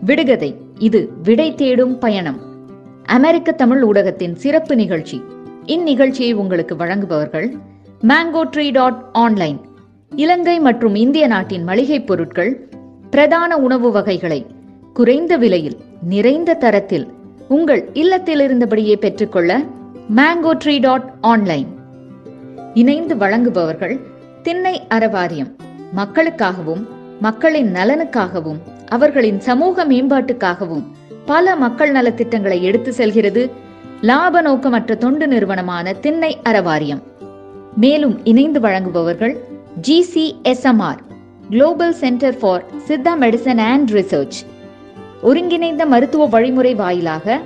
விடுகதை. இது விடை தேடும் பயணம். அமெரிக்க தமிழ் ஊடகத்தின் சிறப்பு நிகழ்ச்சி. இந்நிகழ்ச்சியை உங்களுக்கு வழங்குபவர்கள் mango tree dot online Ilangai மற்றும் இந்திய நாட்டின் மளிகை பொருட்கள் பிரதான உணவு வகைகளை குறைந்த விலையில் நிறைந்த தரத்தில் உங்கள் இல்லத்தில் இருந்தபடியே பெற்றுக்கொள்ள மேங்கோ ட்ரீ டாட் ஆன்லைன் இணைந்து வழங்குபவர்கள் திண்ணை அறவாரியம். மக்களுக்காகவும் மக்களின் நலனுக்காகவும் அவர்களின் சமூக மேம்பாட்டுக்காகவும் பல மக்கள் நலத்திட்டங்களை எடுத்து செல்கிறது லாப நோக்கமற்ற தொண்டு நிறுவனமான திண்ணை அறவாரியம். மேலும் இணைந்து வழங்குபவர்கள் GCSMR global centre for Siddha medicine and research ஒருங்கிணைந்த மருத்துவ வழிமுறை வாயிலாக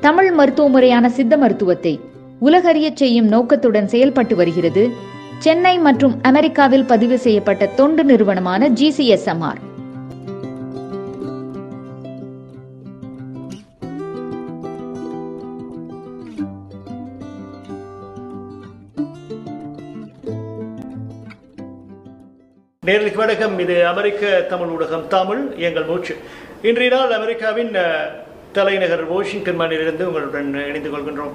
தமிழ் மருத்துவ முறையான சித்த மருத்துவத்தை உலகறியச் செய்யும் நோக்கத்துடன் செயல்பட்டு வருகிறது. சென்னை மற்றும் அமெரிக்காவில் பதிவு செய்யப்பட்ட தொண்டு நிறுவனமான ஜிசிஎஸ்எம்ஆர் நேர்களுக்கு வணக்கம். இது அமெரிக்க தமிழ் ஊடகம் தமிழ் எங்கள் மூச்சு. இன்றைய நாள் அமெரிக்காவின் தலைநகர் வாஷிங்டன் மாநிலிருந்து உங்களுடன் இணைந்து கொள்கின்றோம்.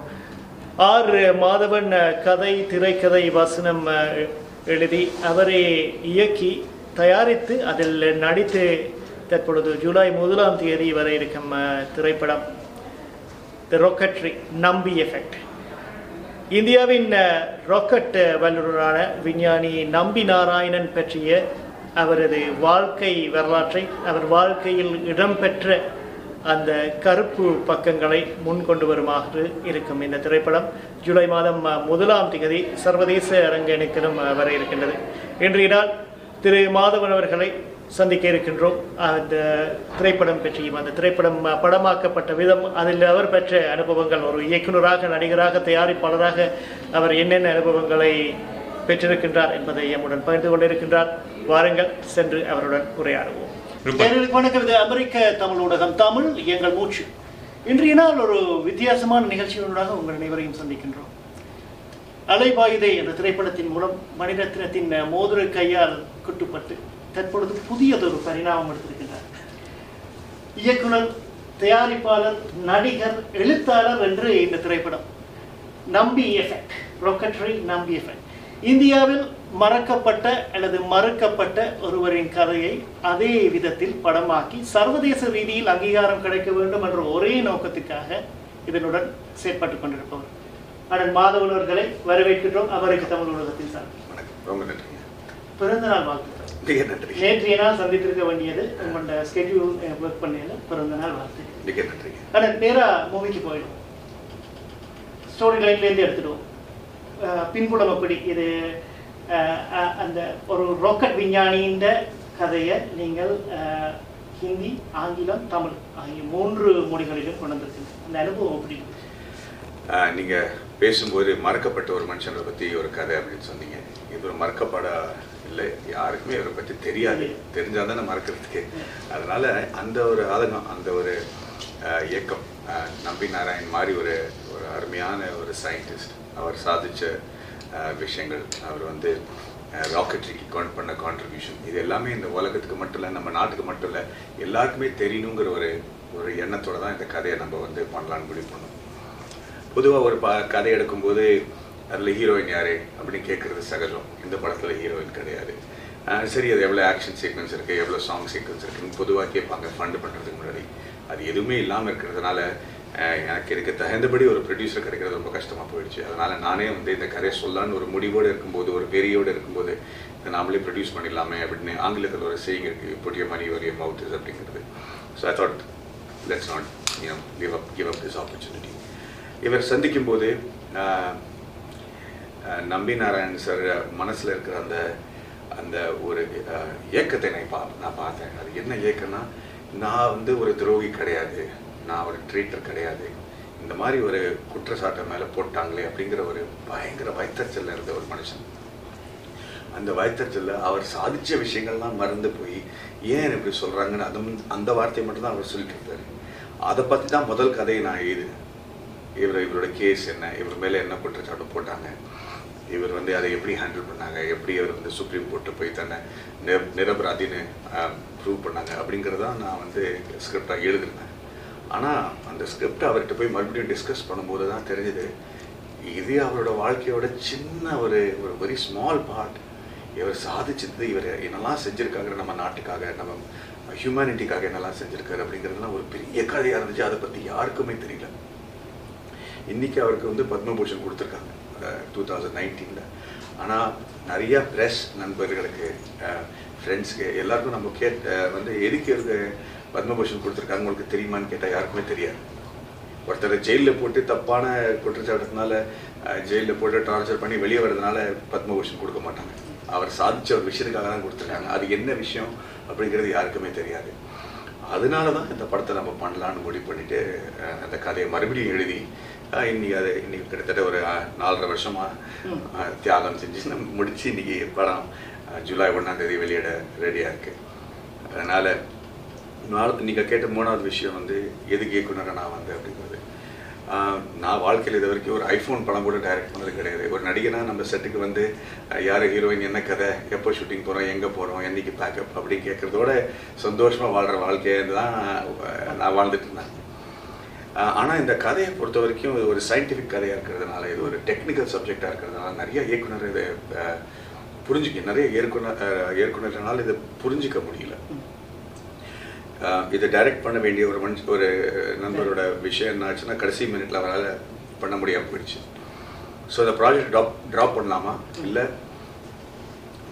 ஆர் மாதவன் கதை திரைக்கதை வசனம் எழுதி அவரை இயக்கி தயாரித்து அதில் நடித்து தற்பொழுது ஜூலை முதலாம் தேதி வரை இருக்கும் திரைப்படம் தி ரொக்கட்ரி நம்பி எஃபெக்ட் இந்தியாவின் ராக்கெட் வல்லுநரான விஞ்ஞானி நம்பி நாராயணன் பற்றிய அவரது வாழ்க்கை வரலாற்றை அவர் வாழ்க்கையில் இடம்பெற்ற அந்த கருப்பு பக்கங்களை முன் கொண்டு வருமாறு இருக்கும் இந்த திரைப்படம் ஜூலை மாதம் முதலாம் திகதி சர்வதேச அரங்கணிக்கலும் அஹ், வர இருக்கின்றது. இன்றைய நாள் திரு. மாதவன் அவர்களை சந்திக்க இருக்கின்றோம். அந்த திரைப்படம் பற்றியும் அந்த திரைப்படம் படமாக்கப்பட்ட விதம் அதில் அவர் பெற்ற அனுபவங்கள் ஒரு இயக்குனராக நடிகராக தயாரிப்பாளராக அவர் என்னென்ன அனுபவங்களை பெற்றிருக்கின்றார் என்பதை எம்முடன் பகிர்ந்து கொண்டிருக்கின்றார். வாருங்கள் சென்று அவருடன் உரையாடுவோம். வணக்கம் இது அமெரிக்க தமிழ் ஊடகம் தமிழ் எங்கள் மூச்சு. இன்றைய நாள் ஒரு வித்தியாசமான நிகழ்ச்சிகளூடாக உங்கள் அனைவரையும் சந்திக்கின்றோம். அலைபாயுதை என்ற திரைப்படத்தின் மூலம் மணிரத்னத்தின் மோதிர கையால் குட்டுப்பட்டு தற்பொழுது புதியதொரு பரிணாமம் எடுத்திருக்கின்றார். இயக்குனர் தயாரிப்பாளர் நடிகர் எழுத்தாளர் என்று இந்த திரைப்படம். நம்பி எஃபெக்ட் ரொக்கட்ரி நம்பி எஃபெக்ட் இந்தியாவில் மறக்கப்பட்ட அல்லது மறுக்கப்பட்ட ஒருவரின் கதையை அதே விதத்தில் படமாக்கி சர்வதேச ரீதியில் அங்கீகாரம் கிடைக்க வேண்டும் என்ற ஒரே நோக்கத்துக்காக இதனுடன் செயற்பட்டுக் கொண்டிருப்பவர். அண்ணன் மாதவன் அவர்களை வரவேற்கின்றோம். அவருக்கு தமிழ் உலகத்தின் சார் பிறந்த நாள் வாழ்த்துக்கள். மிக நன்றி. நேற்றைய நாள் சந்தித்திருக்க வேண்டியது உங்களோட ஸ்கெட்யூல் ஒர்க் பண்ணல பிறந்த நாள் வாழ்த்துக்கள் மிக நன்றிங்க ஆனால் நேரா மூவிக்கு போயிடும். ஸ்டோரி லைன்லேருந்து எடுத்துடுவோம். பின்புலம் அப்படி இது அந்த ஒரு ராக்கெட் விஞ்ஞானியின் கதையை நீங்கள் ஹிந்தி ஆங்கிலம் தமிழ் ஆகிய மூன்று மொழிகளிலும் கொண்டு வந்திருக்கீங்க அந்த அனுபவம் எப்படி? இருக்கு? ஆஹ், நீங்க பேசும்போது மறக்கப்பட்ட ஒரு மனுஷனை பத்தி ஒரு கதை அப்படின்னு சொன்னீங்க. இது ஒரு மறக்கப்பட இல்லை யாருக்குமே இவரை பத்தி தெரியாது. தெரிஞ்சாதானே மறக்கிறதுக்கு. அதனால அந்த ஒரு ஆதங்கம் அந்த ஒரு இயக்கம் நம்பி நாராயண் மாதிரி ஒரு ஒரு அருமையான ஒரு சயின்டிஸ்ட் அவர் சாதித்த ஆஹ், விஷயங்கள். அவர் வந்து ராக்கெட்ரிக்கு கவுண்ட் பண்ண கான்ட்ரிபியூஷன் இது எல்லாமே இந்த உலகத்துக்கு மட்டும் இல்லை நம்ம நாட்டுக்கு மட்டும் இல்லை எல்லாருக்குமே தெரியணுங்கிற ஒரு ஒரு எண்ணத்தோட தான் இந்த கதையை நம்ம வந்து பண்ணலான்னு முடிவு பண்ணோம். பொதுவாக ஒரு ப கதை எடுக்கும்போது அதில் ஹீரோயின் யார் அப்படின்னு கேட்குறது சகஜம். இந்த படத்தில் ஹீரோயின் கிடையாது. சரி அது எவ்வளோ ஆக்ஷன் சீக்வன்ஸ் இருக்குது எவ்வளோ சாங் சீக்வன்ஸ் இருக்குன்னு பொதுவாக கேட்பாங்க ஃபண்டு பண்ணுறதுக்கு முன்னாடி. அது எதுவுமே இல்லாமல் இருக்கிறதுனால எனக்கு இதுக்கு தகுந்தபடி ஒரு ப்ரொடியூசர் கிடைக்கிறது ரொம்ப கஷ்டமாக போயிடுச்சு. அதனால் நானே வந்து இந்த கதையை சொல்லான்னு ஒரு முடிவோடு இருக்கும்போது ஒரு வெறியோடு இருக்கும்போது இதை நாமளே ப்ரொடியூஸ் பண்ணிடலாமே அப்படின்னு ஆங்கிலத்தில் ஒரு செய்யுங்க இருக்குது புதிய மணி ஒரு மவுத் இஸ் அப்படிங்கிறது. So I thought let's not give up give up this opportunity இவர் சந்திக்கும் போது நம்பி நாராயண் சார் மனசில் இருக்கிற அந்த அந்த ஒரு இயக்கத்தை ஏக்கத்தை நான் பா நான் பார்த்தேன். அது என்ன ஏக்கம்னா நான் வந்து ஒரு துரோகி கிடையாது. நான் ஒரு ட்ரீட்டர் கிடையாது. இந்த மாதிரி ஒரு குற்றச்சாட்டை மேலே போட்டாங்களே அப்படிங்கிற ஒரு பயங்கர வைத்தறிச்சல்ல இருந்த ஒரு மனுஷன். அந்த வயத்தறிச்சல்ல அவர் சாதித்த விஷயங்கள்லாம் மறந்து போய் ஏன் இப்படி சொல்கிறாங்கன்னு அது அந்த வார்த்தையை மட்டும்தான் அவர் சொல்லிட்டு இருந்தாரு. அதை பற்றி தான் முதல் கதையை நான் எழுது இவர் இவரோட கேஸ் என்ன இவர் மேலே என்ன குற்றச்சாட்டு போட்டாங்க. இவர் வந்து அதை எப்படி ஹேண்டில் பண்ணாங்க எப்படி அவர் வந்து சுப்ரீம் கோர்ட்டு போய் தன்னை நிர நிரபராதின்னு ப்ரூவ் பண்ணாங்க அப்படிங்கிறதான் நான் வந்து ஸ்கிரிப்டாக எழுதிருந்தேன் ஆனால் அந்த ஸ்கிரிப்ட் அவர்கிட்ட போய் மறுபடியும் டிஸ்கஸ் பண்ணும்போது தான் தெரிஞ்சது இது அவரோட வாழ்க்கையோட சின்ன ஒரு ஒரு வெரி ஸ்மால் பார்ட் இவர் சாதிச்சது இவர் என்னெல்லாம் செஞ்சுருக்காங்க நம்ம நாட்டுக்காக நம்ம ஹியூமனிட்டிக்காக என்னெல்லாம் செஞ்சுருக்காரு அப்படிங்கிறதுலாம் ஒரு பெரிய கதையாக இருந்துச்சு. அதை பற்றி யாருக்குமே தெரியல. இன்னைக்கு அவருக்கு வந்து பத்மபூஷன் கொடுத்துருக்காங்க. டூ தௌசண்ட் நைன்டீனில் ஆனால் நிறைய ப்ரெஸ் நண்பர்களுக்கு ஃப்ரெண்ட்ஸ்க்கு எல்லாருக்கும் நம்ம கேட் வந்து எதுக்கு இருக்கு பத்மபூஷன் கொடுத்துருக்காங்க உங்களுக்கு தெரியுமான்னு கேட்டால் யாருக்குமே தெரியாது. ஒருத்தரை ஜெயிலில் போட்டு தப்பான குற்றச்சாட்டத்தினால ஜெயிலில் போட்டு டார்ச்சர் பண்ணி வெளியே வர்றதுனால பத்மபூஷன் கொடுக்க மாட்டாங்க. அவர் சாதிச்ச ஒரு விஷயத்துக்காக தான் கொடுத்துருக்காங்க. அது என்ன விஷயம் அப்படிங்கிறது யாருக்குமே தெரியாது. அதனால தான் இந்த படத்தை நம்ம பண்ணலான்னு முடிவு பண்ணிட்டு அந்த கதையை மறுபடியும் எழுதி இன்னைக்கு அது இன்னைக்கு கிட்டத்தட்ட ஒரு நாலரை வருஷமா அஹ், தியாகம் செஞ்சு நம்ம முடிச்சு இன்னைக்கு படம் ஜூலை ஒன்றாம் தேதி வெளியிட ரெடியாக இருக்கு. அதனால நாள் நீங்கள் கேட்ட மூணாவது விஷயம் வந்து எதுக்கு இயக்குனராக நான் வந்தேன் அப்படிங்கிறது. நான் வாழ்க்கையில் இது வரைக்கும் ஒரு ஐஃபோன் படம் கூட டைரக்ட் பண்ணது கிடையாது. ஒரு நடிகனா நம்ம செட்டுக்கு வந்து யார் ஹீரோயின் என்ன கதை எப்போ ஷூட்டிங் போகிறோம் எங்கே போகிறோம் என்னைக்கு பேக்கப் அப்படி கேட்குறதோட சந்தோஷமாக வாழ்கிற வாழ்க்கையை தான் நான் வாழ்ந்துட்டு இருந்தேன். ஆனால் இந்த கதையை பொறுத்த வரைக்கும் இது ஒரு சயின்டிஃபிக் கதையாக இருக்கிறதுனால இது ஒரு டெக்னிக்கல் சப்ஜெக்டாக இருக்கிறதுனால நிறைய இயக்குனர் இதை புரிஞ்சுக்க நிறைய இயக்குனர் இயக்குனர்னால இதை புரிஞ்சிக்க முடியல. இதை டைரக்ட் பண்ண வேண்டிய ஒரு மனுஷ ஒரு நண்பரோட விஷயம் என்ன ஆச்சுன்னா கடைசி மினிட்ல அவரால் பண்ண முடியாமல் போயிடுச்சு. ஸோ அந்த ப்ராஜெக்ட் ட்ராப் ட்ராப் பண்ணலாமா? இல்லை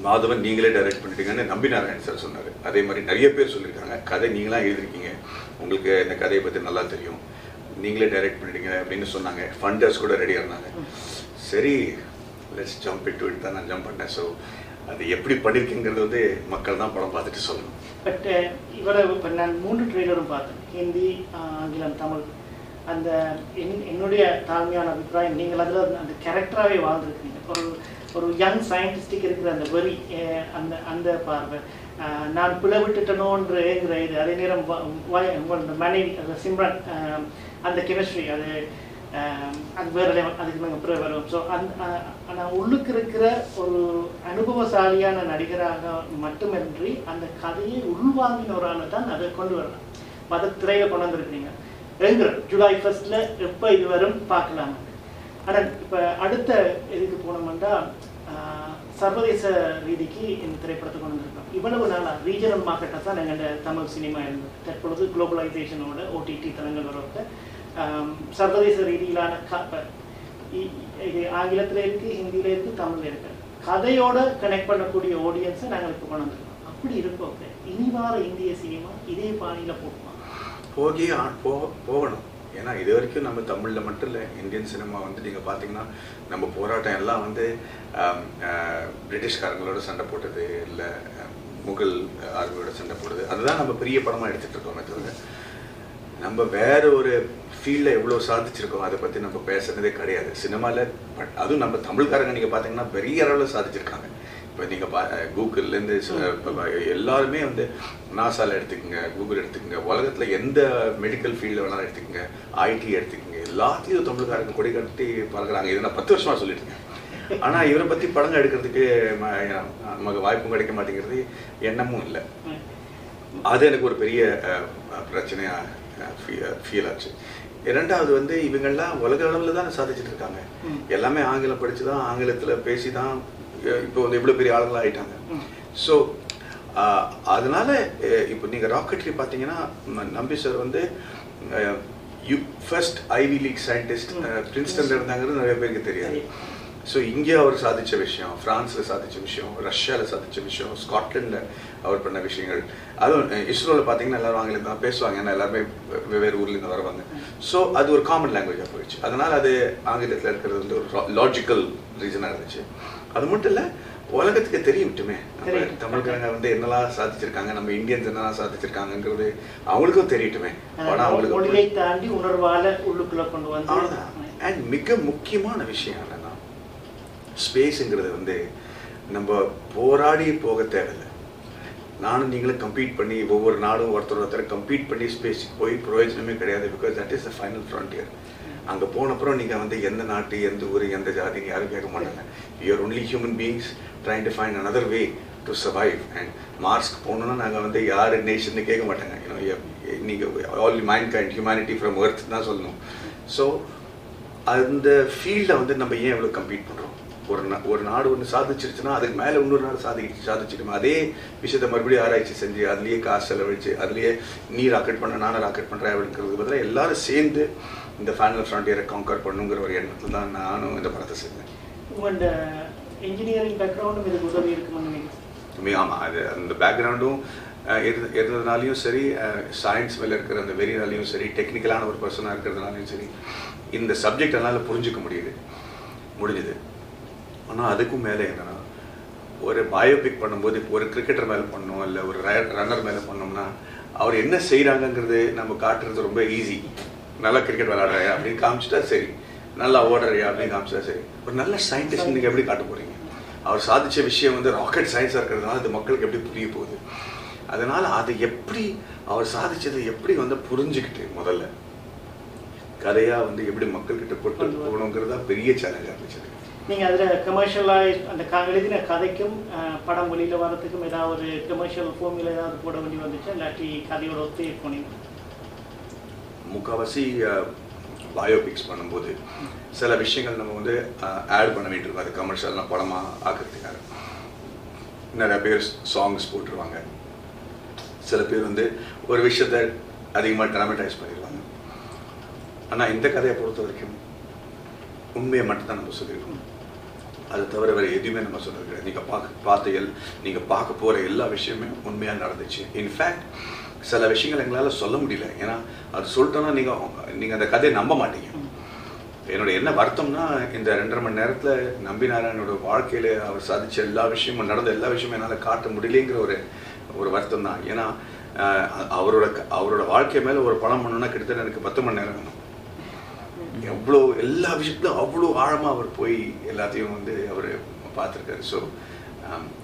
மாதவன் நீங்களே டைரக்ட் பண்ணிட்டீங்கன்னு நம்பி நாராயண் சார் சொன்னார். அதே மாதிரி நிறைய பேர் சொல்லியிருக்காங்க. கதை நீங்களாம் எழுதிருக்கீங்க உங்களுக்கு இந்த கதையை பற்றி நல்லா தெரியும். நீங்களே டைரக்ட் பண்ணிடுங்க அப்படின்னு சொன்னாங்க. ஃபண்டர்ஸ் கூட ரெடியாக இருந்தாங்க. சரி லெட்ஸ் ஜம்ப் இட் இட் தான் நான் ஜம்ப் பண்ணேன். ஸோ அது எப்படி பண்ணியிருக்கேங்கிறது வந்து மக்கள் தான் படம் பார்த்துட்டு சொல்லணும். பட் uh, இவரை இப்போ நான் மூன்று ட்ரெய்லரும் பார்த்தேன். ஹிந்தி ஆங்கிலம் தமிழ். அந்த என் என்னுடைய தாழ்மையான அபிப்பிராயம் நீங்கள் அதில் அந்த கேரக்டராகவே வாழ்ந்துருக்கீங்க. ஒரு ஒரு யங் சயின்டிஸ்டிக் இருக்கிற அந்த வரி அந்த அந்த பார்வை நான் பிளவிட்டுட்டனோன்ற இது அதே நேரம் வ- உங்களோட மனைவி அந்த சிம்ரன் அந்த கெமிஸ்ட்ரி அது அது வேற லெவல் அதுக்கு நாங்கள் பிறகு வருவோம். ஸோ அந்த ஆனால் உள்ளுக்கு இருக்கிற ஒரு அனுபவசாலியான நடிகராக மட்டுமின்றி அந்த கதையை உள்வாங்கினவரால தான் அதை கொண்டு வரலாம். மத திரையில கொண்டு வந்திருக்கிறீங்க. எங்க? ஜூலை ஃபர்ஸ்ட்ல எப்போ இது வரும்? பார்க்கலாம்? ஆனால் இப்போ அடுத்த இதுக்கு போனோம்னா சர்வதேச ரீதிக்கு இந்த திரைப்படத்தை கொண்டு வந்திருக்கோம். இவ்வளவு நாளா ரீஜனல் மார்க்கெட்டை தான் எங்கள் தமிழ் சினிமா இருந்தது தற்பொழுது குளோபலைசேஷனோட ஓடிடி தளங்கள் வரப்ப சர்வதேச ரீதியிலான இது ஆங்கிலத்தில் இருக்குது ஹிந்தியில் இருக்குது தமிழ்ல இருக்கு. கதையோட கனெக்ட் பண்ணக்கூடிய ஆடியன்ஸை நாங்கள் இப்போ கொண்டு வந்துருக்கோம் அப்படி இருப்போம் இனி வார இந்திய சினிமா இதே பாணியில் போகுமா? போகி போக போகணும். ஏன்னா இது வரைக்கும் நம்ம தமிழில் மட்டும் இல்லை இந்தியன் சினிமா வந்து நீங்கள் பார்த்தீங்கன்னா நம்ம போராட்டம் எல்லாம் வந்து பிரிட்டிஷ்காரங்களோட சண்டை போட்டது இல்லை முகல் ஆர்மியோட சண்டை போடுறது அதுதான் நம்ம பெரிய படமாக எடுத்துகிட்டு இருக்கோமே தவிர நம்ம வேற ஒரு ஃபீல்டில் எவ்வளோ சாதிச்சிருக்கோம் அதை பற்றி நம்ம பேசுனதே கிடையாது. சினிமாவில் பட் அதுவும் நம்ம தமிழ்காரங்க நீங்கள் பார்த்தீங்கன்னா பெரிய அளவில் சாதிச்சிருக்காங்க. இப்போ நீங்கள் பா கூகுள்லேருந்து எல்லாருமே வந்து நாசால எடுத்துக்கோங்க கூகுள் எடுத்துக்கோங்க உலகத்தில் எந்த மெடிக்கல் ஃபீல்டில் வேணாலும் எடுத்துக்கோங்க ஐடி எடுத்துக்கோங்க எல்லாத்துலேயும் தமிழ்காரங்க கொடி கட்டி பழகுறாங்க இதை நான் பத்து வருஷமாக சொல்லிட்டு இருக்கேன். ஆனால் இவரை பற்றி படங்கள் எடுக்கிறதுக்கு நமக்கு வாய்ப்பும் கிடைக்க மாட்டேங்கிறது எண்ணமும் இல்லை அது எனக்கு ஒரு பெரிய அஹ், பிரச்சனையா ஃபீல் ஆச்சு இரண்டாவது வந்து இவங்கெல்லாம் உலக அளவில் தான் சாதிச்சுட்டு இருக்காங்க. எல்லாமே ஆங்கிலம் படிச்சு தான் ஆங்கிலத்தில் பேசி தான் இப்போ வந்து இவ்வளோ பெரிய ஆளுங்களாக ஆயிட்டாங்க. ஸோ அதனால இப்போ நீங்கள் ராக்கெட்ரி பார்த்தீங்கன்னா நம்பி சார் வந்து you first Ivy League scientist. பிரின்ஸ்டன்ல இருந்தாங்கிறது நிறைய பேருக்கு தெரியாது ஸோ இங்கே அவர் சாதிச்ச விஷயம் ஃப்ரான்ஸில் சாதிச்ச விஷயம் ரஷ்யாவில் சாதிச்ச விஷயம் ஸ்காட்லாண்டில் அவர் பண்ண விஷயங்கள். அதுவும் இஸ்ரோவில் பார்த்தீங்கன்னா எல்லாரும் ஆங்கிலம் தான் பேசுவாங்க. ஏன்னா எல்லாருமே வெவ்வேறு ஊர்லேருந்து வருவாங்க. ஸோ அது ஒரு காமன் லாங்குவேஜாக போயிடுச்சு. அதனால் அது ஆங்கிலத்தில் இருக்கிறது வந்து ஒரு லாஜிக்கல் ரீசனாக இருந்துச்சு. அது மட்டும் இல்லை உலகத்துக்கு தெரியட்டுமே நம்ம. தமிழ்காரங்க வந்து என்னெல்லாம் சாதிச்சிருக்காங்க நம்ம இந்தியன்ஸ் என்னெல்லாம் சாதிச்சிருக்காங்கிறது அவங்களுக்கும் தெரியட்டுமே. படம் அவங்களுக்கு தாண்டி உணர்வால உள்ளுக்குள்ள கொண்டு வந்து அண்ட் மிக முக்கியமான விஷயம் ஸ்பேஸுங்கிறது வந்து நம்ம போராடி போக தேவையில்லை. நானும் நீங்களும் கம்பீட் பண்ணி ஒவ்வொரு நாளும் ஒருத்தர் ஒருத்தர் கம்பீட் பண்ணி ஸ்பேஸுக்கு போய் பிரயோஜனமே கிடையாது because that is the final frontier அங்கே போனப்புறம் நீங்கள் வந்து எந்த நாட்டு எந்த ஊர் எந்த ஜாதின்னு யாரும் கேட்க மாட்டாங்க. You are only human beings trying to find another way to survive and மார்ஸ்க்கு போகணுன்னா நாங்கள் வந்து யார் நேஷன் கேட்க மாட்டாங்க. நீங்கள் all mind kind humanity from Earth தான் சொல்லணும். ஸோ அந்த ஃபீல்டில் வந்து நம்ம ஏன் எவ்வளோ கம்ப்ளீட் பண்ணுறோம் ஒரு ஒரு நாடு ஒன்று சாதிச்சிருச்சுன்னா அதுக்கு மேலே இன்னொரு நாடு சாதி சாதிச்சிடுமா அதே விஷயத்தை மறுபடியும் ஆராய்ச்சி செஞ்சு அதுலேயே காசு செலவழிச்சு அதுலேயே நீ ராக்கெட் பண்ண நானும் ராக்கெட் பண்ணுறேன் அப்படிங்கிறது பதிலாக எல்லாரும் சேர்ந்து இந்த ஃபேனல் ஃப்ரான்டியரை கான்கர் பண்ணுங்கிற ஒரு எண்ணத்தில் தான் நானும் இந்த படத்தை செஞ்சேன் உங்களோட இன்ஜினியரிங் பேக்ரவுண்டும் இதுக்கு உதவி இருக்குன்னு நினைக்கிறேன். உண்மை ஆமாம் அது அந்த பேக்ரவுண்டும் இருந்து இருந்ததுனாலையும் சரி சயின்ஸ் மேலே இருக்கிற அந்த வெறினாலையும் சரி டெக்னிக்கலான ஒரு பர்சனாக இருக்கிறதுனாலையும் சரி இந்த சப்ஜெக்ட் என்னால் புரிஞ்சுக்க முடியுது. முடிஞ்சுது. ஆனால் அதுக்கும் மேலே என்னன்னா ஒரு பயோபிக் பண்ணும்போது இப்போ ஒரு கிரிக்கெட்டர் மேலே பண்ணோம் இல்லை ஒரு ரன்னர் மேலே பண்ணோம்னா அவர் என்ன செய்கிறாங்கங்கிறது நம்ம காட்டுறது ரொம்ப ஈஸி நல்லா கிரிக்கெட் விளையாடுறாயா அப்படின்னு காமிச்சிட்டா சரி. நல்லா ஓடுறியா அப்படின்னு காமிச்சிட்டா சரி. ஒரு நல்ல சயின்டிஸ்ட் நீங்கள் எப்படி காட்ட போகிறீங்க அவர் சாதிச்ச விஷயம் வந்து ராக்கெட் சயின்ஸாக இருக்கிறதுனால அது மக்களுக்கு எப்படி புரிய போகுது? அதனால் அது எப்படி அவர் சாதிச்சதை எப்படி வந்து புரிஞ்சுக்கிட்டு முதல்ல கதையாக வந்து எப்படி மக்கள்கிட்ட கொண்டு போகணுங்கிறது பெரிய சேலஞ்சாக இருந்துச்சு. நீங்கள் அதில் கமர்ஷியலாக அந்த க எழுதின கதைக்கும் படம் வெளியில் வரத்துக்கும் ஏதாவது ஒரு கமர்ஷியல் ஃபோமில் ஏதாவது போட வேண்டி வந்துச்சு? இல்லாட்டி கதையோட ஒத்து போனீங்க முக்கால்வாசி பயோபிக்ஸ் பண்ணும்போது சில விஷயங்கள் நம்ம வந்து ஆட் பண்ண வேண்டியிருக்கும். அது கமர்ஷியல்லாம் படமாக ஆக்கிறதுக்காக. நிறைய பேர் சாங்ஸ் போட்டுருவாங்க. சில பேர் வந்து ஒரு விஷயத்த அதிகமாக ட்ராமடைஸ் பண்ணிடுவாங்க ஆனால் இந்த கதையை பொறுத்த வரைக்கும் உண்மையை மட்டும்தான் நம்ம சொல்லியிருக்கோம். அது தவிர வேறு எதுவுமே நம்ம சொல்ல கிடையாது நீங்கள் பார்க்க பார்த்த எல் நீங்கள் பார்க்க போகிற எல்லா விஷயமே உண்மையாக நடந்துச்சு. இன்ஃபேக்ட் சில விஷயங்கள் எங்களால் சொல்ல முடியல. ஏன்னா அது சொல்லிட்டோன்னா நீங்கள் நீங்கள் அந்த கதையை நம்ப மாட்டீங்க. என்னோட என்ன வருத்தம்னா இந்த ரெண்டரை மணி நேரத்தில் நம்பினாராயணோட வாழ்க்கையில் அவர் சாதித்த எல்லா விஷயமும் நடந்த எல்லா விஷயமும் என்னால் காட்ட முடியலைங்கிற ஒரு ஒரு வருத்தம் தான் ஏன்னா அவரோட க- அவரோட வாழ்க்கை மேலே ஒரு படம் பண்ணணும்னா கிட்டத்தட்ட எனக்கு பத்து மணி நேரம் வேணும். எவ்வளோ எல்லா விஷயத்துலையும் அவ்வளோ ஆழமாக அவர் போய் எல்லாத்தையும் வந்து அவர் பார்த்துருக்காரு. So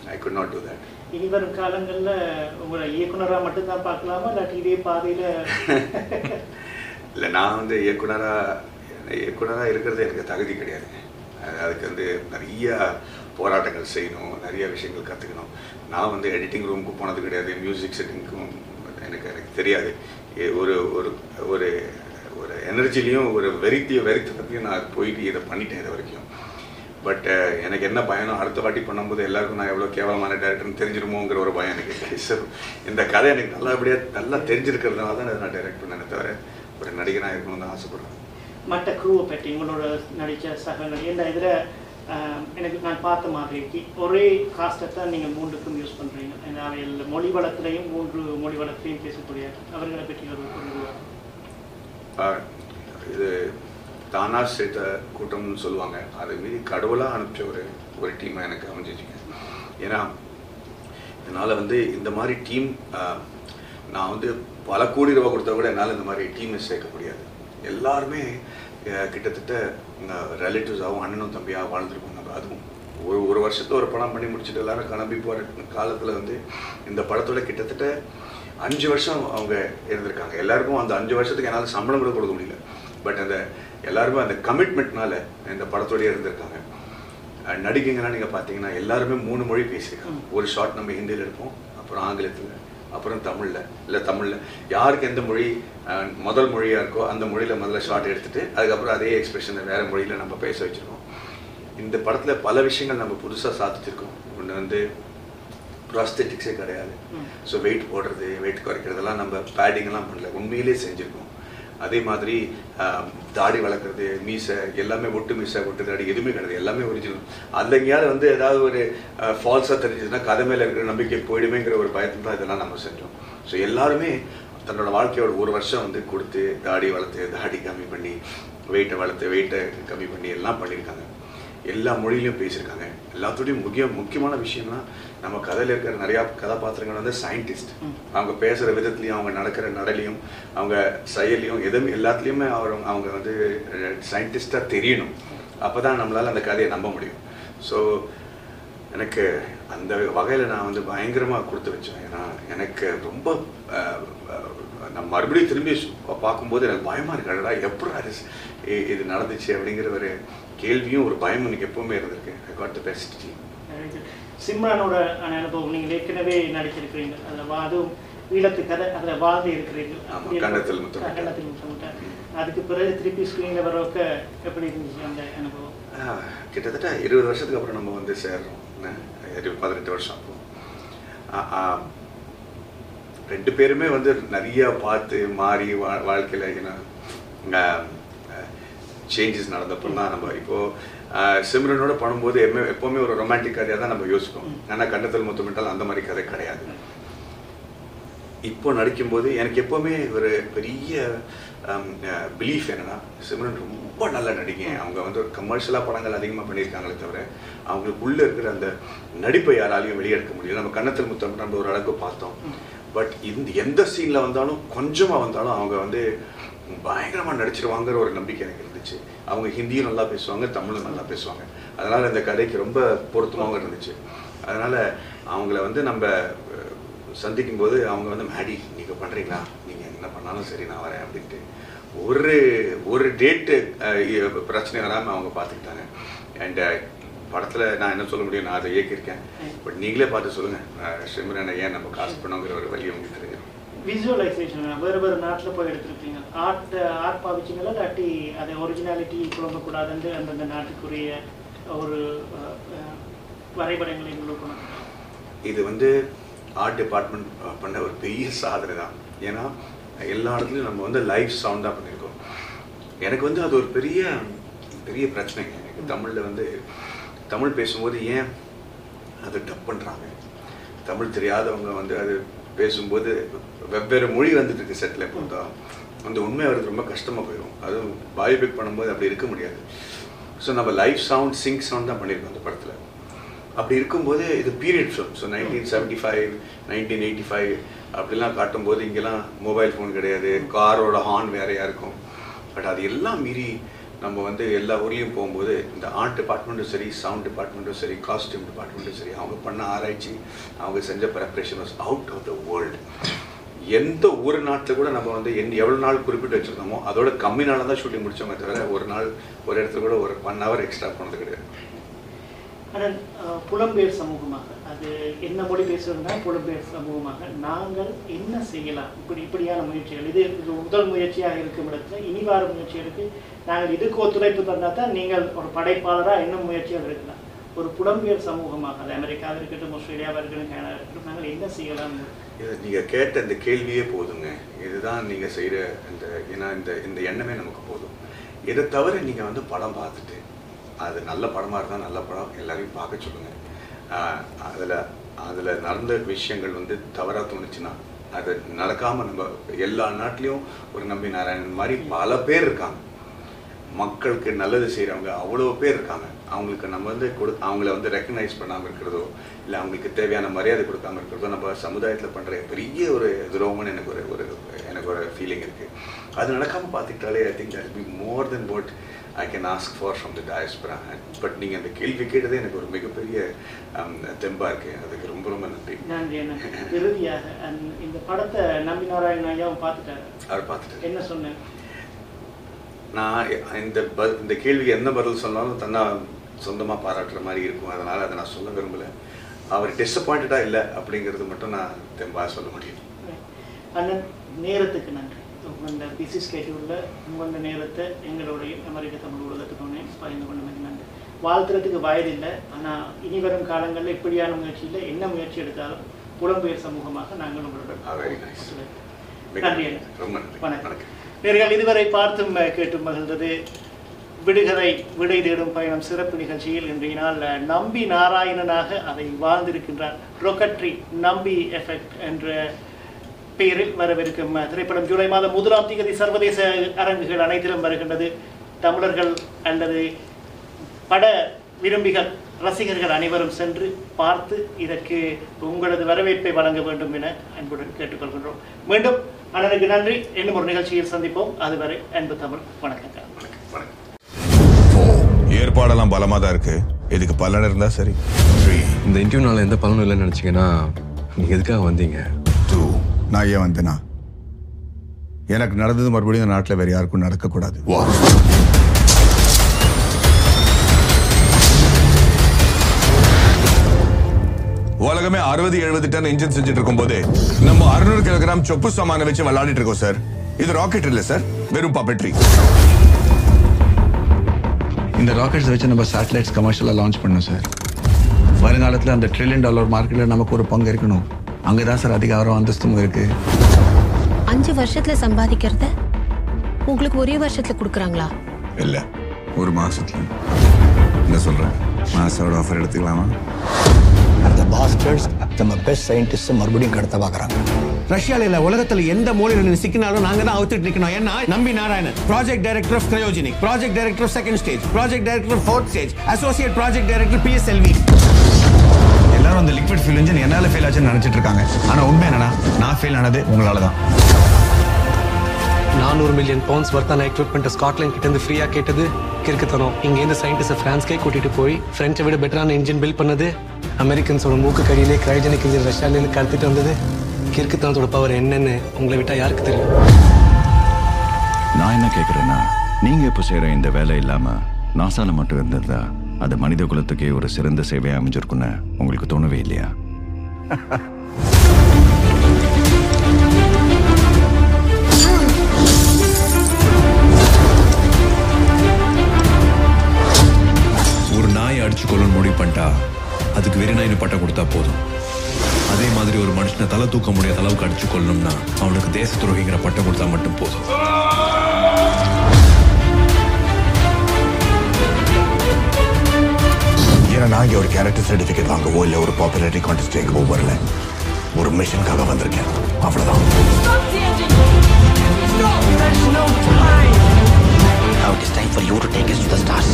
I could not do that இனி வரும் காலங்களில் உங்களை இயக்குனராக மட்டும்தான் பார்க்கலாமா? இல்லாட்டி இதே பாதையில் இல்லை நான் வந்து இயக்குனராக இயக்குனராக இருக்கிறது எனக்கு தகுதி கிடையாது. அது- அதுக்கு வந்து நிறைய போராட்டங்கள் செய்யணும் நிறைய விஷயங்கள் கற்றுக்கணும் நான் வந்து எடிட்டிங் ரூமுக்கு போனது கிடையாது மியூசிக் செட்டிங்க்கும் எனக்கு எனக்கு தெரியாது. ஒரு ஒரு ஒரு எனர்ஜிலையும் ஒரு வெறித்திய வெறித்தனத்தையும் நான் போயிட்டு இதை பண்ணிட்டேன் இது வரைக்கும். பட் எனக்கு என்ன பயணம் அடுத்த வாட்டி பண்ணும்போது எல்லாருக்கும் நான் எவ்வளோ கேவலமான டேரக்டர்னு தெரிஞ்சிருமோங்கிற ஒரு பயம் எனக்கு இருக்கு. ஸோ இந்த கதை எனக்கு நல்லபடியாக நல்லா தெரிஞ்சிருக்கிறதுனால தான் நான் டைரக்ட் பண்ணேனே தவிர ஒரு நடிகனாக இருக்கணும்னு தான் ஆசைப்படுறேன். மற்ற க்ரூவை பற்றி உங்களோட நடித்த சக நடிகர் இதில் எனக்கு நான் பார்த்த மாதிரி ஒரே காஸ்ட்டை தான் நீங்கள் மூன்றுக்கும் யூஸ் பண்ணுறீங்க அவையில் மொழி வளத்திலையும் மூன்று மொழி வளத்திலையும் பேசக்கூடிய அவர்களை பற்றி ஒரு இது தானா சேர்த்த கூட்டம்னு சொல்லுவாங்க. அதை மீறி கடவுளாக அனுப்பிச்ச ஒரு ஒரு டீமாக எனக்கு அமைஞ்சிச்சுங்க ஏன்னா என்னால் வந்து இந்த மாதிரி டீம் நான் வந்து பல கோடி ரூபா கொடுத்தா கூட என்னால் இந்த மாதிரி டீமை சேர்க்க முடியாது. எல்லாருமே கிட்டத்தட்ட ரிலேட்டிவ்ஸாகவும் அண்ணனும் தம்பியாக வாழ்ந்துருக்கோம் நம்ம அதுவும் ஒரு ஒரு வருஷத்தை ஒரு படம் பண்ணி முடிச்சுட்டு எல்லாரும் கிளம்பி போகிற காலத்தில் வந்து இந்த படத்தோட கிட்டத்தட்ட அஞ்சு வருஷம் அவங்க இருந்திருக்காங்க. எல்லாருக்கும் அந்த அஞ்சு வருஷத்துக்கு என்னால் சம்பளம் கூட கொடுக்க முடியல. பட் அந்த எல்லாருமே அந்த கமிட்மெண்ட்னால இந்த படத்தோடயே இருந்திருக்காங்க. நடிகைங்கெல்லாம் நீங்கள் பார்த்தீங்கன்னா எல்லாருமே மூணு மொழி பேசியிருக்காங்க. ஒரு ஷார்ட் நம்ம ஹிந்தியில் எடுப்போம் அப்புறம் ஆங்கிலத்தில் அப்புறம் தமிழில் இல்லை தமிழில். யாருக்கு எந்த மொழி முதல் மொழியாக இருக்கோ அந்த மொழியில் முதல்ல ஷார்ட் எடுத்துட்டு அதுக்கப்புறம் அதே எக்ஸ்பிரஷனை வேறு மொழியில் நம்ம பேச வச்சுருக்கோம். இந்த படத்தில் பல விஷயங்கள் நம்ம புதுசாக சாதிச்சிருக்கோம். ஒன்று வந்து ப்ராஸ்தெட்டிக்ஸே கிடையாது. ஸோ வெயிட் போடுறது வெயிட் குறைக்கிறதெல்லாம் நம்ம எல்லாம் பண்ணல. உண்மையிலே செஞ்சுருக்கோம். அதே மாதிரி தாடி வளர்க்குறது மீசை எல்லாமே ஒட்டு மீசை ஒட்டு தாடி எதுவுமே கிடையாது. எல்லாமே ஒரிஜினல் அதில் எங்கேயாவது வந்து ஏதாவது ஒரு ஃபால்ஸாக தெரிஞ்சதுன்னா கதை மேலே இருக்கிற நம்பிக்கை போயிடுமேங்கிற ஒரு பயத்தில் தான் இதெல்லாம் நம்ம செஞ்சோம். ஸோ எல்லாருமே தன்னோட வாழ்க்கையோட ஒரு வருஷம் வந்து கொடுத்து தாடி வளர்த்து தாடி கம்மி பண்ணி வெயிட்டை வளர்த்து வெயிட்டை கம்மி பண்ணி எல்லாம் பண்ணியிருக்காங்க. எல்லா மொழியிலையும் பேசியிருக்காங்க. எல்லாத்தோடையும் முக்கிய முக்கியமான விஷயம்னா நம்ம கதையில் இருக்கிற நிறையா கதாபாத்திரங்கள் வந்து சயின்டிஸ்ட். அவங்க பேசுகிற விதத்துலையும் அவங்க நடக்கிற நடலையும் அவங்க செயலையும் எதுவும் எல்லாத்துலேயுமே அவர் அவங்க வந்து சயின்டிஸ்டாக தெரியணும். அப்போ தான் நம்மளால் அந்த கதையை நம்ப முடியும். ஸோ எனக்கு அந்த வகையில் நான் வந்து பயங்கரமாக கொடுத்து வச்சேன். ஏன்னா எனக்கு ரொம்ப நான் மறுபடியும் திரும்பி பார்க்கும்போது எனக்கு பயமா இருக்கு அடடா எப்படி இது நடந்துச்சு அப்படிங்கிற ஒரு கேள்வியும் ஒரு பயமும் எனக்கு எப்பவுமே இருந்திருக்கு I got the best team. சிம்ரனோட அனுபவம் நீங்கள் ஏற்கனவே நடிச்சிருக்கிறீங்க அதில் அதுவும் ஈழத்து கதை அதில் இருக்கும். முத்தமிட்டார். கன்னத்தில் முத்தமிட்டார். அதுக்கு பிறகு திருப்பி ஸ்க்ரீனில் வரவக்க எப்படி இருந்துச்சு அந்த அனுபவம் கிட்டத்தட்ட இருபது வருஷத்துக்கு அப்புறம் நம்ம வந்து சேர்றோம் பதினெட்டு வருஷம் அப்போ ரெண்டு பேருமே வந்து நிறைய பார்த்து மாறி வா வாழ்க்கையில் சேஞ்சஸ் நடந்தப்போ தான் நம்ம இப்போ சிம்ரனோட பண்ணும்போது எப்பவுமே எப்போவுமே ஒரு ரொமான்டிக் கதையாக தான் நம்ம யோசிப்போம். ஆனால் கண்டத்தில் முத்தமிட்டால் அந்த மாதிரி கதை கிடையாது. இப்போ நடிக்கும்போது எனக்கு எப்போவுமே ஒரு பெரிய பிலீஃப் என்னன்னா சிம்ரன் ரொம்ப நல்ல நடிகை. அவங்க வந்து ஒரு கமர்ஷியலாக படங்கள் அதிகமாக பண்ணியிருக்காங்களே தவிர அவங்களுக்கு உள்ளே இருக்கிற அந்த நடிப்பை யாராலையும் வெளியெடுக்க முடியல. நம்ம கன்னத்தில் முத்தம் நம்ம ஒரு அளவுக்கு பார்த்தோம். பட் இந்த எந்த சீனில் வந்தாலும் கொஞ்சமாக வந்தாலும் அவங்க வந்து பயங்கரமாக நடிச்சிருவாங்கிற ஒரு நம்பிக்கை எனக்கு இருந்துச்சு. அவங்க ஹிந்தியும் நல்லா பேசுவாங்க தமிழும் நல்லா பேசுவாங்க. அதனால் இந்த கதைக்கு ரொம்ப பொருத்தமாக இருந்துச்சு. அதனால் அவங்கள வந்து நம்ம சந்திக்கும் போது அவங்க வந்து மேடி நீங்கள் பண்ணுறீங்களா நீங்கள் என்ன பண்ணாலும் சரி நான் வரேன் அப்படின்ட்டு. ஒரு ஒரு டேட்டு பிரச்சனை வராமல் அவங்க பார்த்துக்கிட்டாங்க அண்ட் படத்தில் நான் என்ன சொல்ல முடியும் நான் அதை இயக்கியிருக்கேன். பட் நீங்களே பார்த்து சொல்லுங்கள் சிம்ரனை ஏன் நம்ம காசு பண்ணோங்கிற ஒரு வழி உங்களுக்கு தெரிஞ்சிடும் விசுவலைசேஷன் வேறு வேறு நாட்டில் போய் எடுத்துருக்கீங்க ஆர்ட் ஆர்ட் பாவிச்சிங்களா இல்லாட்டி அதை ஒரிஜினாலிட்டி குழம்பக்கூடாதுன்னு அந்தந்த நாட்டுக்குரிய ஒரு வரைபடங்களை கொடுக்கணும் இது வந்து ஆர்ட் டிபார்ட்மெண்ட் பண்ண ஒரு பெரிய சாதனை தான். ஏன்னா எல்லா இடத்துலையும் நம்ம வந்து லைவ் சவுண்டாக பண்ணியிருக்கோம். எனக்கு வந்து அது ஒரு பெரிய பெரிய பிரச்சனைங்க. எனக்கு தமிழில் வந்து தமிழ் பேசும்போது ஏன் அதை டப் பண்ணுறாங்க தமிழ் தெரியாதவங்க வந்து அது பேசும்போது வெவ்வேறு மொழி வந்துட்டு இருக்கு செட்டில் பொறுத்தா அந்த உண்மை அவருக்கு ரொம்ப கஷ்டமாக போயிடும். அதுவும் பாயோபிக் பண்ணும்போது அப்படி இருக்க முடியாது. ஸோ நம்ம லைஃப் சவுண்ட் சிங்க் சவுண்ட் தான் பண்ணியிருக்கோம் அந்த படத்தில். அப்படி இருக்கும்போது இது period film so nineteen seventy five nineteen eighty five அப்படிலாம் காட்டும்போது இங்கெல்லாம் மொபைல் ஃபோன் கிடையாது. காரோட ஹார்ன் வேறையாக இருக்கும் பட் அது எல்லாம் மீறி நம்ம வந்து எல்லா ஊர்லேயும் போகும்போது இந்த ஆர்ட் டிபார்ட்மெண்ட்டும் சரி சவுண்ட் டிபார்ட்மெண்ட்டும் சரி காஸ்டியூம் டிபார்ட்மெண்ட்டும் சரி அவங்க பண்ண ஆராய்ச்சி அவங்க செஞ்ச preparation was out of the world எந்த ஒரு நாட்டில் கூட நம்ம வந்து எந்த எவ்வளோ நாள் குறிப்பிட்டு வச்சுருந்தோமோ அதோட கம்மி நாளில் தான் ஷூட்டிங் முடிச்சோமே தவிர ஒரு நாள் ஒரு இடத்துல கூட ஒரு ஒன் ஹவர் எக்ஸ்ட்ரா போனது கிடையாது. ஆனால் புலம்பெயர் சமூகமாக. அது என்ன மொழி பேசுறதுனா புலம்பெயர் சமூகமாக. நாங்கள் என்ன செய்யலாம்? இப்படி இப்படியான முயற்சிகள். இது இது முதல் முயற்சியாக இருக்கும் இடத்துல இனி வார முயற்சிகளுக்கு நாங்கள் இதுக்கு ஒத்துழைப்பு தந்தால் தான் நீங்கள் ஒரு படைப்பாளராக என்ன முயற்சிகள் இருக்கலாம் ஒரு புலம்பெயர் சமூகமாக அது அமெரிக்காவில் இருக்கட்டும் ஆஸ்திரேலியாவாக இருக்கட்டும் கனடா இருக்கட்டும் நாங்கள் என்ன செய்யலாம்? இது நீங்கள் கேட்ட இந்த கேள்வியே போதுங்க. இதுதான் நீங்கள் செய்கிற இந்த ஏன்னா இந்த இந்த எண்ணமே நமக்கு போதும். இதை தவிர நீங்கள் வந்து படம் பார்த்துட்டு அது நல்ல படமாக இருந்தால் நல்ல படம் எல்லாரையும் பார்க்க சொல்லுங்கள் அதில் அதில் நடந்த விஷயங்கள் வந்து தவறாக தோணுச்சுன்னா அது நடக்காமல் நம்ம எல்லா நாட்டிலையும் ஒரு நம்பி நாராயணன் மாதிரி பல பேர் இருக்காங்க. மக்களுக்கு நல்லது செய்கிறவங்க அவ்வளோ பேர் இருக்காங்க. அவங்களுக்கு நம்ம வந்து கொடு அவங்கள வந்து ரெக்கக்னைஸ் பண்ணாமல் இருக்கிறதோ இல்லை அவங்களுக்கு தேவையான மரியாதை கொடுக்காம இருக்கிறதோ நம்ம சமுதாயத்தில் பண்ணுற பெரிய ஒரு துரோகம்னு எனக்கு ஒரு ஒரு எனக்கு ஒரு ஃபீலிங் இருக்குது அது நடக்காமல் பார்த்துக்கிட்டாலே I think that be more than what I can ask for from the diaspora but நீங்கள் அந்த கேள்வி கேட்டதே எனக்கு ஒரு மிகப்பெரிய தெம்பாக இருக்குது அதுக்கு ரொம்ப ரொம்ப நன்றி. நன்றி இறுதியாக இந்த படத்தை நம்பி நாராயணன் ஐயாவும் பார்த்துட்டாரு. அவர் பார்த்துட்டு என்ன சொன்னேன் நான் இந்த ப இந்த கேள்விக்கு என்ன பதில் சொன்னாலும் தன்னா சொந்தமாக பாராட்டுற மாதிரி இருக்கும். அதனால் அதை நான் சொல்ல விரும்பலை. அவர் டிசப்பாயிண்டடாக இல்லை அப்படிங்கிறது மட்டும் நான் தெம்பாக சொல்ல முடியும். அண்ணன் நேரத்துக்கு நன்றி. உங்களோட பிசி ஸ்கெட்யூலில் உங்களோட நேரத்தை எங்களுடைய அமெரிக்க தமிழ் ஊடகத்துக்கு பகிர்ந்து கொண்டமைக்கு நன்றி. வாழ்த்துறதுக்கு வயது இல்லை ஆனால் இனி வரும் காலங்களில் இப்படியான முயற்சியில் என்ன முயற்சி எடுத்தாலும் புலம்பெயர் சமூகமாக நாங்கள் உங்களுடன் நன்றி. வணக்கம். நேர்கள் இதுவரை பார்த்தும் கேட்டும் மகிழ்ந்தது விடுகதை விடை தேடும் பயணம் சிறப்பு நிகழ்ச்சியில் இன்றைய நாள் நம்பி நாராயணனாக அதை வாழ்ந்திருக்கின்றார். ரொக்கட்ரி நம்பி எஃபெக்ட் என்ற பெயரில் வரவிருக்கும் திரைப்படம் ஜூலை மாதம் முதலாம் தேதி சர்வதேச அரங்குகள் அனைத்திலும் வருகின்றது. தமிழர்கள் அல்லது பட விரும்பிகள் ரசிகர்கள் அனைவரும் சென்று பார்த்து இதற்கு உங்களது வரவேற்பை வழங்க வேண்டும் என அன்புடன் கேட்டுக்கொள்கின்றோம். மீண்டும் அண்ணனுக்கு நன்றி. இன்னும் ஒரு நிகழ்ச்சியில் சந்திப்போம். அதுவரை அன்பு தமிழ். வணக்கங்கள் வணக்கம். வணக்கம். ஏற்பாடெல்லாம் பலமா தான் இருக்கு. இதுக்கு பலன் இருந்தா சரி. இந்த இன்டர்வியூனால எந்த பலனும் இல்லைன்னு நினைச்சீங்கன்னா நீங்க எதுக்காக வந்தீங்க? நான் ஏன் வந்தேனா? எனக்கு நடந்தது மறுபடியும் இந்த நாட்டில் வேற யாருக்கும் நடக்கக்கூடாது. உலகமே அறுபது எழுபது டன் இன்ஜின் செஞ்சுட்டு இருக்கும் போது நம்ம அறுநூறு கிலோகிராம் சொப்பு சாமான வச்சு விளையாடிட்டு இருக்கோம் சார் இது ராக்கெட் இல்ல சார் வெறும் பப்பெட்ரி இந்த ராக்கெட்ஸ் வச்சு நம்ம சேட்டலைட்ஸ் கமர்ஷியலாக லான்ச் பண்ணோம் சார் வருங்காலத்தில் அந்த ட்ரில்லியன் டாலர் மார்க்கெட்டில் நமக்கு ஒரு பங்கு இருக்கணும். அங்கே தான் சார் அதிகாரம் அந்தஸ்தும் இருக்கு. அஞ்சு வருஷத்துல சம்பாதிக்கிறத உங்களுக்கு ஒரே வருஷத்துல கொடுக்குறாங்களா? இல்ல ஒரு மாசத்துல. என்ன சொல்றேன் மாசோட ஆஃபர் எடுத்துக்கலாமா? அந்த பாஸ்டர்ஸ் நம்ம பெஸ்ட் சயின்டிஸ்ட் மறுபடியும் கடத்த பார்க்குறாங்க ரஷ்யால இல்ல உலகத்துல எந்த மூலையில சிக்கினாலும் நாங்க தான் அவுத்துட்டு நிக்கணும். ஏன்னா Nambi Narayanan project director of cryogenic project director of second stage project director fourth stage associate project director PSLV எல்லாரும் அந்த லிக்விட் ஃபியூல் இன்ஜின் என்னால ஃபெயில் ஆச்சுன்னு நினைச்சிட்டு இருக்காங்க. ஆனா உண்மை என்னன்னா நான் ஃபெயில் ஆனது உங்களால தான் நானூறு மில்லியன் பவுண்ட்ஸ் வர்த்தான எக்யூப்மெண்ட் ஸ்காட்லாந்து கிட்ட இருந்து ஃப்ரீயா கேட்டது கிறுக்குத்தனம். இங்க இருந்து சயின்டிஸ்ட் பிரான்ஸ்க்கே கூட்டிட்டு போய் பிரெஞ்சை விட பெட்டரான இன்ஜின் பில்ட் பண்ணது அமெரிக்கன்ஸோட மூக்கு கடியிலே கிரைஜனிக் இன்ஜின் ரஷ்யால இருந்து கடத்திட்டு வந்தது. கிறுக்குத்தனத்தோட பவர் என்னன்னு உங்களை விட்டா யாருக்கு தெரியும்? நான் என்ன கேட்குறேன்னா நீங்க இப்போ செய்கிற இந்த வேலை இல்லாம நாசால மட்டும் இருந்திருந்தா அது மனித குலத்துக்கே ஒரு சிறந்த சேவையா அமைஞ்சிருக்குன்னு உங்களுக்கு தோணவே இல்லையா? ஒரு நாயை அடிச்சு கொள்ளணும் முடிவு பண்ணிட்டா அதுக்கு வெறிநாயின்னு பட்டம் கொடுத்தா போதும். அதே மாதிரி ஒரு மனுஷனை தலை தூக்க முடியாத அளவுக்கு அடிச்சு கொள்ளணும்னா அவனுக்கு தேச துரோகிங்கிற பட்டம் கொடுத்தா மட்டும் போதும். ஏன்னா நான் ஒரு கேரக்டர் சர்டிபிகேட் வாங்கவோ இல்ல ஒரு பாப்புலாரிட்டி கான்டெஸ்ட் ஜெயிக்கவோ வரல. ஒரு மிஷனுக்காக வந்திருக்கேன். அவ்வளவுதான். Now it is time for you to take us to the stars.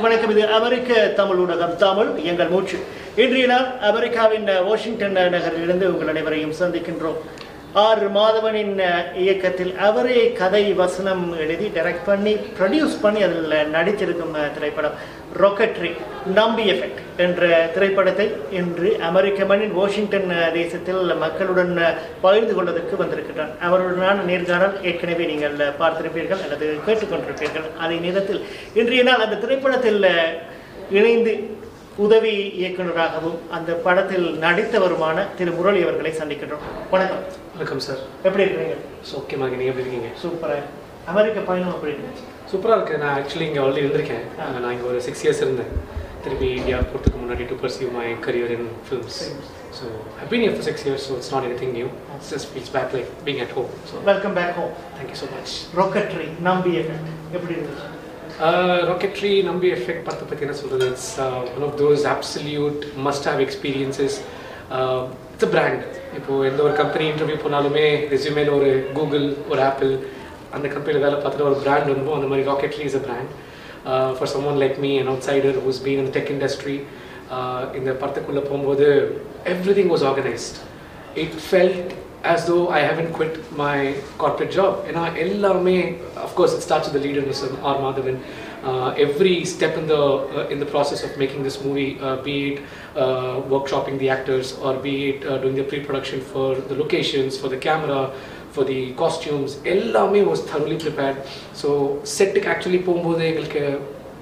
வணக்கம். இது அமெரிக்க தமிழ் ஊடகம் தமிழ் எங்கள் மூச்சு. இன்றைய நாள் அமெரிக்காவின் வாஷிங்டன் நகரிலிருந்து உங்கள் அனைவரையும் சந்திக்கின்றோம். ஆர் மாதவனின் இயக்கத்தில் அவரே கதை வசனம் எழுதி டைரக்ட் பண்ணி ப்ரொடியூஸ் பண்ணி அதில் நடித்திருக்கும் திரைப்படம். ராக்கெட்ரி நம்பி எஃபெக்ட் என்ற திரைப்படத்தை இன்று அமெரிக்க மண்ணின் வாஷிங்டன் தேசத்தில் மக்களுடன் பகிர்ந்து கொள்வதற்கு வந்திருக்கிறார் அவருடனான நேர்காணல் ஏற்கனவே நீங்கள் பார்த்திருப்பீர்கள் அல்லது கேட்டுக்கொண்டிருப்பீர்கள். அதே நேரத்தில் இன்றைய நாள் அந்த திரைப்படத்தில் இணைந்து உதவி இயக்குனராகவும் அந்த படத்தில் நடித்தவருமான திரு முரளி அவர்களை சந்திக்கின்றோம். வணக்கம். வணக்கம் சார். எப்படி இருக்கிறீங்க? ஓகேமா நீங்கள் எப்படி இருக்கீங்க? சூப்பரா. அமெரிக்க பயணம் எப்படி இருக்கு சூப்பராக இருக்கு. நான் ஆக்சுவலி இங்கே ஆல்ரெடி இருந்திருக்கேன். நான் இங்கே ஒரு சிக்ஸ் இயர்ஸ் இருந்தேன். திருப்பி இந்தியா போகிறதுக்கு முன்னாடி to pursue my career in films so I've been here for six years, so it's not anything new. It just feels back like being at home. So welcome back home thank you so much. Rocketry Nambi எப்படி இருந்துச்சு? Rocketry நம்பி effect படத்தை பற்றி என்ன சொல்கிறது it's one of those absolute must have experiences it's brand இப்போது எந்த ஒரு கம்பெனி இன்டர்வியூ போனாலுமே ரெசியூமேல ஒரு கூகுள் ஒரு ஆப்பிள் அந்த கம்பெனியில் வேலை பார்த்துட்டு ஒரு பிராண்ட் வந்துடும் அந்த மாதிரி Rocketry is a brand for someone like me an outsider who's been in tech industry இந்த படத்துக்குள்ளே போகும்போது everything was organised it felt as though I haven't quit my corporate job. ஏன்னா எல்லாருமே of course it starts with the leader Mr. R. Madhavan. Uh, every step in the uh, in the process of making this movie, uh, be it uh, workshopping the actors or be it uh, doing the pre-production for the locations, for the camera, for the costumes, எல்லாமே was thoroughly prepared. So செட்டுக்கு actually போகும்போது எங்களுக்கு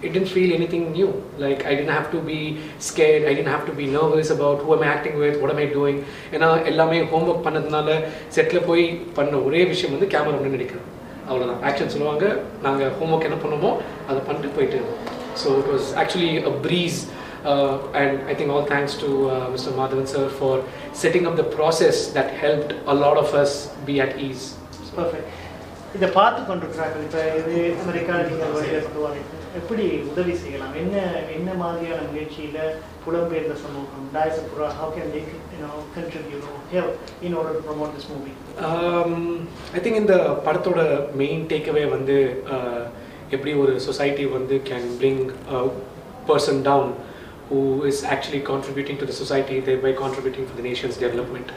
it didn't feel anything new. Like I didn't have to be scared. I didn't have to be nervous about who am I acting with, what am I doing. ஏன்னா எல்லாமே homework பண்ணதுனால settle போய் பண்ண ஒரே விஷயம் வந்து கேமரா ஒன்று நடிக்கிறது அவ்வளோதான் ஆக்ஷன் சொல்லுவாங்க. நாங்கள் ஹோம்ஒர்க் என்ன பண்ணுமோ அதை பண்ணிட்டு போயிட்டு so it was actually a breeze and I think all thanks to mister Madhavan sir for setting up the process that helped a lot of us be at ease perfect இதை பார்த்து கொண்டிருக்கிறார்கள் இப்போ இது அமெரிக்கா நீங்கள் வருகிறது எப்படி உதவி செய்யலாம் என்ன என்ன மாதிரியான முயற்சியில் புலம்பெயர்ந்த சமூகம் diaspora how can they contribute help in order promote this movie I think இந்த படத்தோட மெயின் டேக்அவே வந்து எப்படி ஒரு சொசைட்டி வந்து can bring person down who is actually contributing to the society they by contributing for the nation's development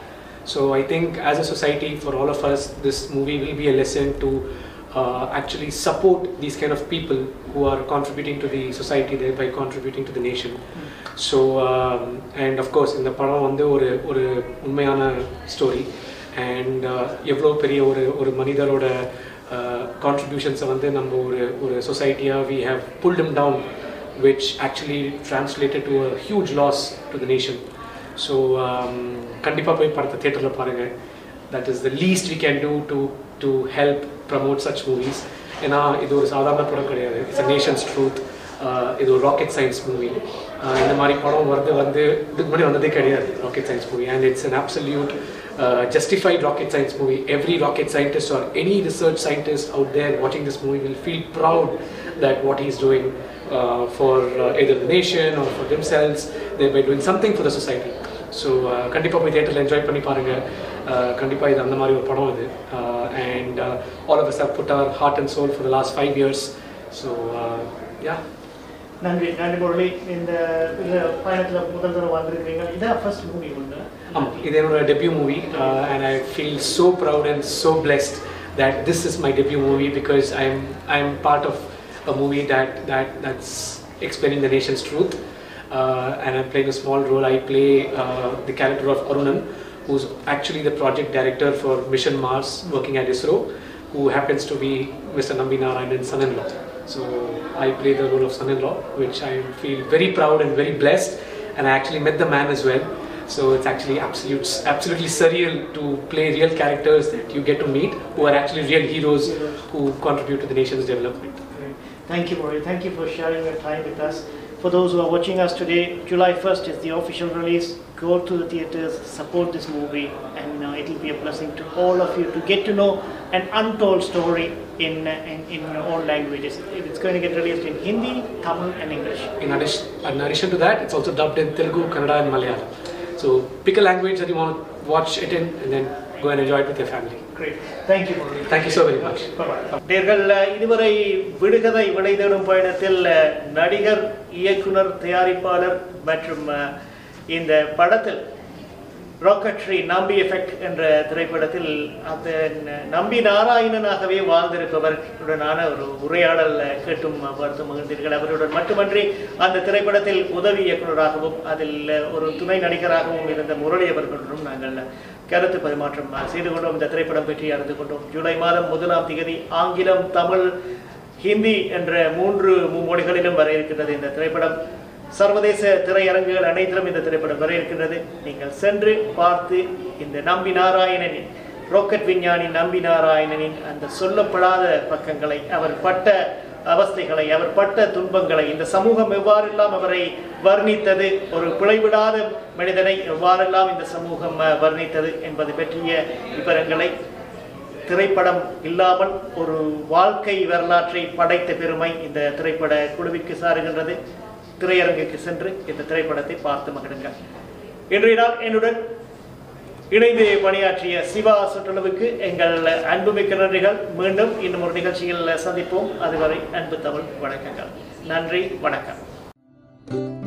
So I think as a society, for all of us, this movie will be a lesson to uh, actually support these kind of people who are contributing to the society, thereby contributing to the nation. So and of course இந்த படம் வந்து ஒரு ஒரு உண்மையான story and எவ்வளோ பெரிய ஒரு ஒரு மனிதரோட கான்ட்ரிபியூஷன்ஸை வந்து நம்ம ஒரு ஒரு சொசைட்டியாக we have pulled them down which actually translated to a huge loss to the nation so கண்டிப்பாக போய் படத்தை தேட்டரில் பாருங்கள் that is the least we can do to to help promote such movies ஏன்னா இது ஒரு சாதாரண படம் கிடையாது இட்ஸ் அ நேஷன்ஸ் ட்ரூத் இது ஒரு ராக்கெட் சயின்ஸ் மூவி இந்த மாதிரி படம் வருது வந்து இதுக்கு முன்னாடி வந்ததே கிடையாது rocket science movie and it's an absolute justified rocket science movie. Every rocket scientist or any research scientist out there watching this movie will feel proud that what he's doing uh, for uh, either the nation or for themselves, they're doing something for the society. So கண்டிப்பாக போய் தேட்டரில் enjoy பண்ணி பாருங்கள் கண்டிப்பாக இது அந்த மாதிரி ஒரு படம் இது. And all of us put our heart and soul for the last five years so yeah நன்றி நன்றி முரளி. இந்த இந்த பயணத்தில் முதல் தடவை வந்திருக்கிறீங்க இதான் ஃபர்ஸ்ட் மூவி ஒன்று ஆமாம் இது என்னோட debut movie and I feel so proud and so blessed that this is my debut movie because I am I am part of a movie that that that's explaining the nation's truth. uh, and I'm playing a small role. I play uh, the character of Arunan who's actually the project director for Mission Mars working at ISRO who happens to be Mr. Nambi Narayanan's son-in-law. So I play the role of son-in-law, which I feel very proud and very blessed. And I actually met the man as well. So it's actually absolute, absolutely surreal to play real characters that you get to meet, who are actually real heroes who contribute to the nation's development. Thank you, Murray. Thank you for sharing your time with us. For those who are watching us today, July 1st is the official release. Go to the theaters, support this movie, and you know, it will be a blessing to all of you to get to know an untold story in, uh, in, in all languages. It's going to get released in Hindi, Tamil, and English. In addition, in addition to that, it's also dubbed in Telugu, Kannada, and Malayalam. So pick a language that you want to watch it in, and then go and enjoy it with your family. Great. Thank you, Murray. Thank you so very much. நேர்கள் இதுவரை விடுகதை விடை தேடும் பயணத்தில் நடிகர் இயக்குனர் தயாரிப்பாளர் மற்றும் இந்த படத்தில் ராக்கெட்ரி நம்பி எஃபெக்ட் என்ற திரைப்படத்தில் அந்த நம்பி நாராயணனாகவே வாழ்ந்திருப்பவருடனான ஒரு உரையாடல் கேட்டும் பார்த்து மகிழ்ந்தீர்கள் அவருடன் மட்டுமன்றி அந்த திரைப்படத்தில் உதவி இயக்குனராகவும் அதில் ஒரு துணை நடிகராகவும் இருந்த முரளி அவர்களுடனும் நாங்கள் கருத்து பரிமாற்றம் செய்து கொண்டோம். இந்த திரைப்படம் பற்றி அறிந்து கொண்டோம். ஜூலை மாதம் முதலாம் தேதி ஆங்கிலம் தமிழ் ஹிந்தி என்ற மூன்று மும்மொழிகளிலும் வர இருக்கின்றது இந்த திரைப்படம். சர்வதேச திரையரங்குகள் அனைத்திலும் இந்த திரைப்படம் வர இருக்கின்றது. நீங்கள் சென்று பார்த்து இந்த நம்பி நாராயணனின் ராக்கெட் விஞ்ஞானி நம்பி நாராயணனின் அந்த சொல்லப்படாத பக்கங்களை அவர் பட்ட அவஸ்தைகளை அவர் பட்ட துன்பங்களை இந்த சமூகம் எவ்வாறெல்லாம் அவரை வர்ணித்தது? ஒரு பிழைவிடாத மனிதனை எவ்வாறெல்லாம் இந்த சமூகம் வர்ணித்தது என்பது பற்றிய விவரங்களை திரைப்படம் இல்லாமல் ஒரு வாழ்க்கை வரலாற்றை படைத்த பெருமை இந்த திரைப்பட குழுவிற்கு சாருகின்றது. திரையரங்குக்கு சென்று இந்த திரைப்படத்தை பார்த்து மகிழுங்கள். இன்றைய நாள் என்னுடன் இணைந்து பணியாற்றிய சிவா சுற்றுலவுக்கு எங்கள் அன்புமிக்க நன்றிகள். மீண்டும் இன்னும் ஒரு நிகழ்ச்சியில் சந்திப்போம். அதுவரை அன்பு தமிழ். வணக்கங்கள். நன்றி. வணக்கம்.